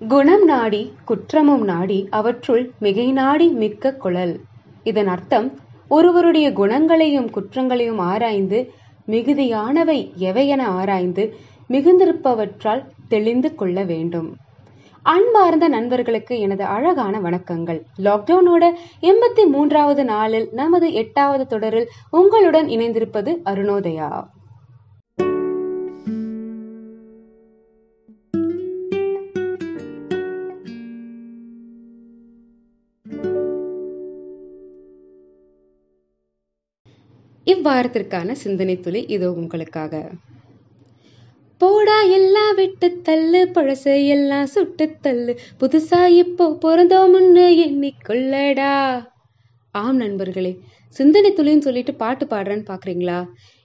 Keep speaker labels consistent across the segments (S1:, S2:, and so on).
S1: குணம் நாடி குற்றமும் நாடி அவற்றுள் மிகை நாடி மிக்க குழல். இதன் அர்த்தம் ஒருவருடைய குணங்களையும் குற்றங்களையும் ஆராய்ந்து மிகுதியானவை எவையென ஆராய்ந்து மிகுந்திருப்பவற்றால் தெளிந்து கொள்ள வேண்டும். அன்பார்ந்த நண்பர்களுக்கு எனது அழகான வணக்கங்கள். லாக்டவுனோட எண்பத்தி மூன்றாவது நாளில் நமது எட்டாவது தொடரில் உங்களுடன் இணைந்திருப்பது அருணோதயா. வாரத்திற்கான சிந்தனை துளி இதோ உங்களுக்காக. போடா எல்லாம் விட்டு தள்ளு பழச எல்லாம் சுட்டு தள்ளு புதுசா இப்போ பிறந்தோம்னு எண்ணிக்கொள்ளடா. ஆம் நண்பர்களே சிந்தனை துளின்னு சொல்லிட்டு பாட்டு பாடுறேன்னு பாக்குறீங்களா?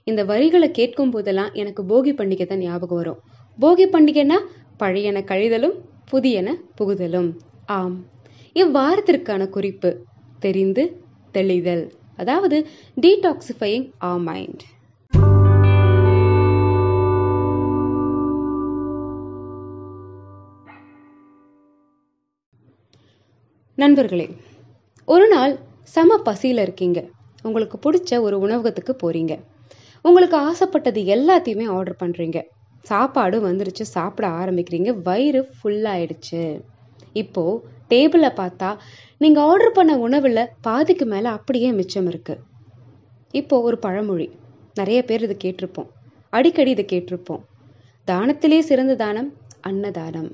S1: இந்த வரிகளை கேட்கும் போதெல்லாம் எனக்கு போகி பண்டிகை தான் ஞாபகம் வரும். போகி பண்டிகைனா பழையன கழிதலும் புதியன புகுதலும். ஆம் இவ்வாரத்திற்கான குறிப்பு தெரிந்து தெளிதல். அதாவது டீடாக்சிஃபையிங் ஆ மைண்ட் நண்பர்களே ஒரு நாள் சம பசியில் இருக்கீங்க. உங்களுக்கு பிடிச்ச ஒரு உணவகத்துக்கு போறீங்க. உங்களுக்கு ஆசைப்பட்டது எல்லாத்தையுமே ஆர்டர் பண்ணுறீங்க சாப்பாடு வந்துருச்சு சாப்பிட ஆரம்பிக்கிறீங்க வயிறு ஃபுல்லாயிடுச்சு இப்போ டேபிளை பார்த்தா நீங்கள் ஆர்டர் பண்ண உணவில் பாதிக்கு மேலே அப்படியே மிச்சம் இருக்கு. இப்போ ஒரு பழமொழி. நிறைய பேர் இது கேட்டிருப்போம். அடிக்கடி இதை கேட்டிருப்போம். தானத்திலே சிறந்த தானம் அன்னதானம்.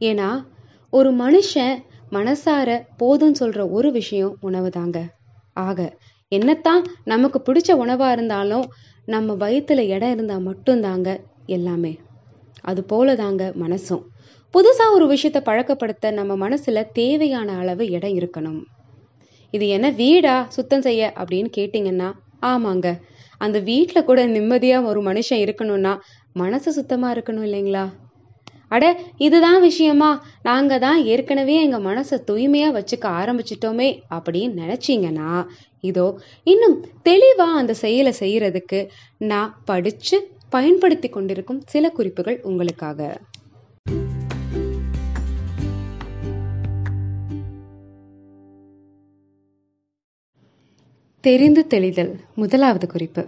S1: ஏன்னா ஒரு மனுஷன் மனசார போதும்னு சொல்ற ஒரு விஷயம் உணவு தாங்க. ஆக என்னத்தான் நமக்கு பிடிச்ச உணவா இருந்தாலும் நம்ம வயிற்றுல இடம் இருந்தால் மட்டும்தாங்க எல்லாமே. அது போல தாங்க மனசும். புதுசாக ஒரு விஷயத்தை பழக்கப்படுத்த நம்ம மனசில் தேவையான அளவு இடம் இருக்கணும். இது என்ன வீடா? சுத்தம் செய்ய அப்படின்னு கேட்டிங்கன்னா ஆமாங்க. அந்த வீட்டில் கூட நிம்மதியாக ஒரு மனுஷன் இருக்கணும்னா மனசு சுத்தமாக இருக்கணும் இல்லைங்களா? அட இதுதான் விஷயமா? நாங்கள் தான் ஏற்கனவே எங்கள் மனசை தூய்மையாக வச்சுக்க ஆரம்பிச்சிட்டோமே அப்படின்னு நினச்சிங்கன்னா இதோ இன்னும் தெளிவாக அந்த செயலை செய்கிறதுக்கு நான் படித்து பயன்படுத்தி கொண்டிருக்கும் சில குறிப்புகள் உங்களுக்காக. தெரிந்து தெளிதல் முதலாவது குறிப்பு.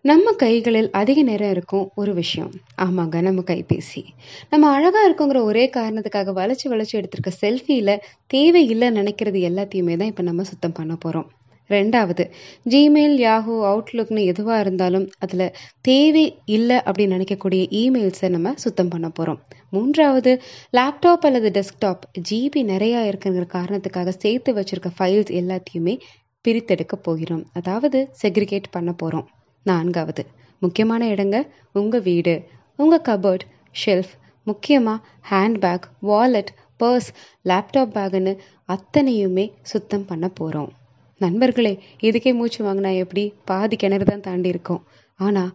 S1: நம்ம கைகளில் அதிக நேரம் இருக்கும் ஒரு விஷயம். ஆமாங்க நம்ம கைபேசி. நம்ம அழகாக இருக்குங்கிற ஒரே காரணத்துக்காக வளைச்சு வளைச்சு எடுத்திருக்க செல்ஃபியில் தேவையில்லை நினைக்கிறது எல்லாத்தையுமே தான் இப்போ நம்ம சுத்தம் பண்ண போகிறோம் ரெண்டாவது ஜிமெயில் யாஹூ அவுட்லுக்னு எதுவாக இருந்தாலும் அதில் தேவை இல்லை அப்படின்னு நினைக்கக்கூடிய இமெயில்ஸை நம்ம சுத்தம் பண்ண போகிறோம் மூன்றாவது லேப்டாப் அல்லது டெஸ்க்டாப் ஜிபி நிறையா இருக்குங்கிற காரணத்துக்காக சேர்த்து வச்சுருக்க ஃபைல்ஸ் எல்லாத்தையுமே பிரித்தெடுக்க போகிறோம். அதாவது செக்ரிகேட் பண்ண போகிறோம் நான்காவது முக்கியமான இடங்க உங்கள் வீடு. உங்கள் கபர்ட் ஷெல்ஃப் முக்கியமாக ஹேண்ட்பேக் வாலெட் பர்ஸ் லேப்டாப் பேக்குன்னு அத்தனையுமே சுத்தம் பண்ண போகிறோம் நண்பர்களே இதுக்கே மூச்சு வாங்கினா எப்படி? பாதி கிணறு தான் தாண்டி இருக்கோம். ஆனால்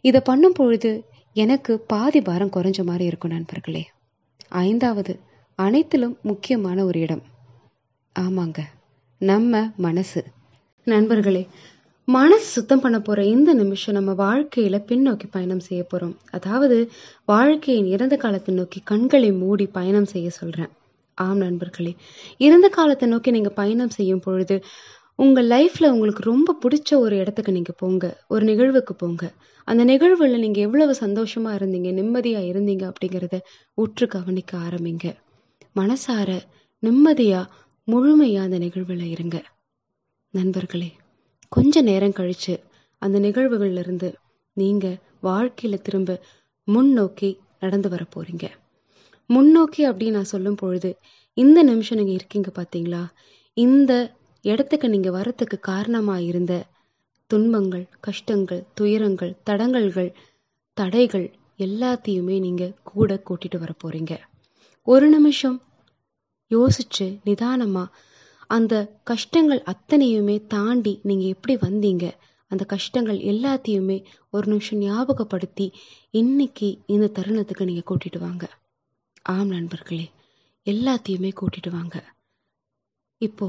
S1: இதை பண்ணும் பொழுது எனக்கு பாதி பாரம் குறைஞ்ச மாதிரி இருக்கும் நண்பர்களே. ஐந்தாவது அனைத்திலும் முக்கியமான ஒரு இடம். ஆமாங்க. நம்ம மனசு. நண்பர்களே மனசு சுத்தம் பண்ண போற இந்த நிமிஷம் நம்ம வாழ்க்கையில பின்னோக்கி பயணம் செய்ய போறோம். அதாவது வாழ்க்கையின் இறந்த காலத்தை நோக்கி கண்களை மூடி பயணம் செய்ய சொல்றேன். ஆம் நண்பர்களே இறந்த காலத்தை நோக்கி நீங்க பயணம் செய்யும் பொழுது உங்க லைஃப்ல உங்களுக்கு ரொம்ப பிடிச்ச ஒரு இடத்துக்கு நீங்க போங்க. ஒரு நிகழ்வுக்கு போங்க. அந்த நிகழ்வுல நீங்க எவ்வளவு சந்தோஷமா இருந்தீங்க நிம்மதியா இருந்தீங்க அப்படிங்கிறத உற்று கவனிக்க ஆரம்பிங்க. மனசார நிம்மதியா முழுமையா அந்த நிகழ்வுல இருங்க. நண்பர்களே கொஞ்ச நேரம் கழிச்சு அந்த நிகழ்வுகள்ல இருந்து நீங்க வாழ்க்கையில திரும்ப முன்னோக்கி நடந்து வர போறீங்க. முன்னோக்கி அப்படின்னு நான் சொல்லும் பொழுது இந்த நிமிஷம் நீங்க இருக்கீங்க பாத்தீங்களா? இந்த இடத்துக்கு நீங்க வரத்துக்கு காரணமா இருந்த துன்பங்கள் கஷ்டங்கள் துயரங்கள் தடங்கல்கள் தடைகள் எல்லாத்தையுமே நீங்க கூட கூட்டிட்டு வர போறீங்க. ஒரு நிமிஷம் யோசிச்சு நிதானமா அந்த கஷ்டங்கள் அத்தனையுமே தாண்டி நீங்க எப்படி வந்தீங்க? அந்த கஷ்டங்கள் எல்லாத்தையுமே ஒரு நிமிஷம் ஞாபகப்படுத்தி இன்னைக்கு இந்த தருணத்துக்கு நீங்க கூட்டிட்டு வாங்க. ஆம் நண்பர்களே எல்லாத்தையுமே கூட்டிட்டு வாங்க. இப்போ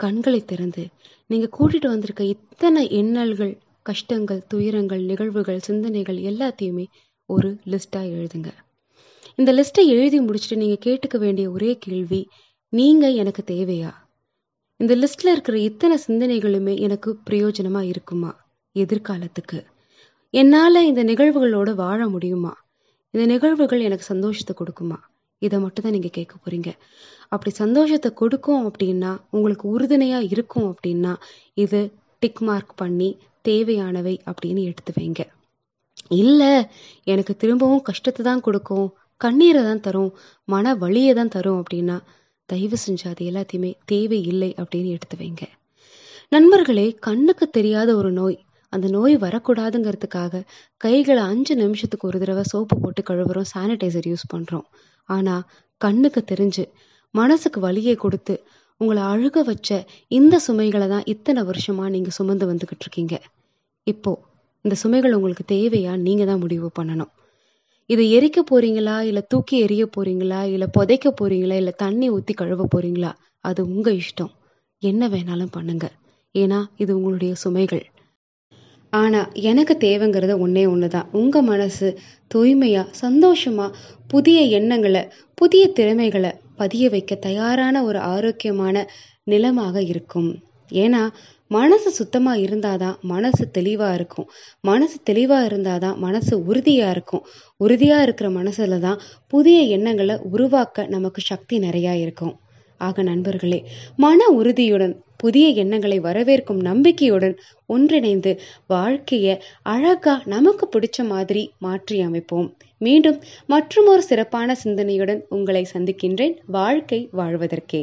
S1: கண்களை திறந்து நீங்க கூட்டிட்டு வந்திருக்க இத்தனை எண்ணல்கள் கஷ்டங்கள் துயரங்கள் நிகழ்வுகள் சிந்தனைகள் எல்லாத்தையுமே ஒரு லிஸ்டா எழுதுங்க. இந்த லிஸ்ட்டை எழுதி முடிச்சுட்டு நீங்கள் கேட்டுக்க வேண்டிய ஒரே கேள்வி நீங்கள் எனக்கு தேவையா? இந்த லிஸ்ட்டில் இருக்கிற இத்தனை சிந்தனைகளுமே எனக்கு பிரயோஜனமாக இருக்குமா? எதிர்காலத்துக்கு. என்னால் இந்த நிகழ்வுகளோடு வாழ முடியுமா? இந்த நிகழ்வுகள் எனக்கு சந்தோஷத்தை கொடுக்குமா? இதை மட்டும் தான் நீங்கள் கேட்க போகிறீங்க அப்படி சந்தோஷத்தை கொடுக்கும் அப்படின்னா உங்களுக்கு உறுதுணையாக இருக்கும் அப்படின்னா இது டிக் மார்க் பண்ணி தேவையானவை அப்படின்னு எடுத்து வைங்க. இல்லை எனக்கு திரும்பவும் கஷ்டத்தை தான் கொடுக்கும். கண்ணீரை தான் தரும் மன வலியை தான் தரும் அப்படின்னா தயவு செஞ்சு அது எல்லாத்தையுமே தேவை இல்லை அப்படின்னு எடுத்து வைங்க. நண்பர்களே கண்ணுக்கு தெரியாத ஒரு நோய் அந்த நோய் வரக்கூடாதுங்கிறதுக்காக கைகளை அஞ்சு நிமிஷத்துக்கு ஒரு தடவை சோப்பு போட்டு கழுவுறோம் சானிடைசர் யூஸ் பண்ணுறோம் ஆனால் கண்ணுக்கு தெரிஞ்சு மனசுக்கு வலியை கொடுத்து உங்களை அழுக வச்ச இந்த சுமைகளை தான் இத்தனை வருஷமாக நீங்கள் சுமந்து வந்துக்கிட்டு இருக்கீங்க. இப்போ இந்த சுமைகள் உங்களுக்கு தேவையா? நீங்கள் தான் முடிவு பண்ணணும். இதை எரிக்க போறீங்களா? இல்லை தூக்கி எரிய போறீங்களா? இல்லை புதைக்க போறீங்களா? இல்லை தண்ணி ஊற்றி கழுவ போறீங்களா? அது உங்கள் இஷ்டம். என்ன வேணாலும் பண்ணுங்க. ஏன்னா இது உங்களுடைய சுமைகள். ஆனால் எனக்கு தேவைங்கிறது ஒன்றே ஒன்று தான் உங்கள் மனசு தூய்மையாக சந்தோஷமாக புதிய எண்ணங்களை புதிய திறமைகளை பதிய வைக்க தயாரான ஒரு ஆரோக்கியமான நிலமாக இருக்கும். ஏன்னா மனசு சுத்தமாக இருந்தால் தான் மனசு தெளிவாக இருக்கும். மனசு தெளிவாக இருந்தால் தான் மனசு உறுதியாக இருக்கும். உறுதியாக இருக்கிற மனசில் தான் புதிய எண்ணங்களை உருவாக்க நமக்கு சக்தி நிறையா இருக்கும். ஆக நண்பர்களே மன உறுதியுடன் புதிய எண்ணங்களை வரவேற்கும் நம்பிக்கையுடன் ஒன்றிணைந்து வாழ்க்கையை அழகா நமக்கு பிடிச்ச மாதிரி மாற்றி அமைப்போம். மீண்டும் மற்றும் ஒரு சிறப்பான சிந்தனையுடன் உங்களை சந்திக்கின்றேன். வாழ்க்கை வாழ்வதற்கே.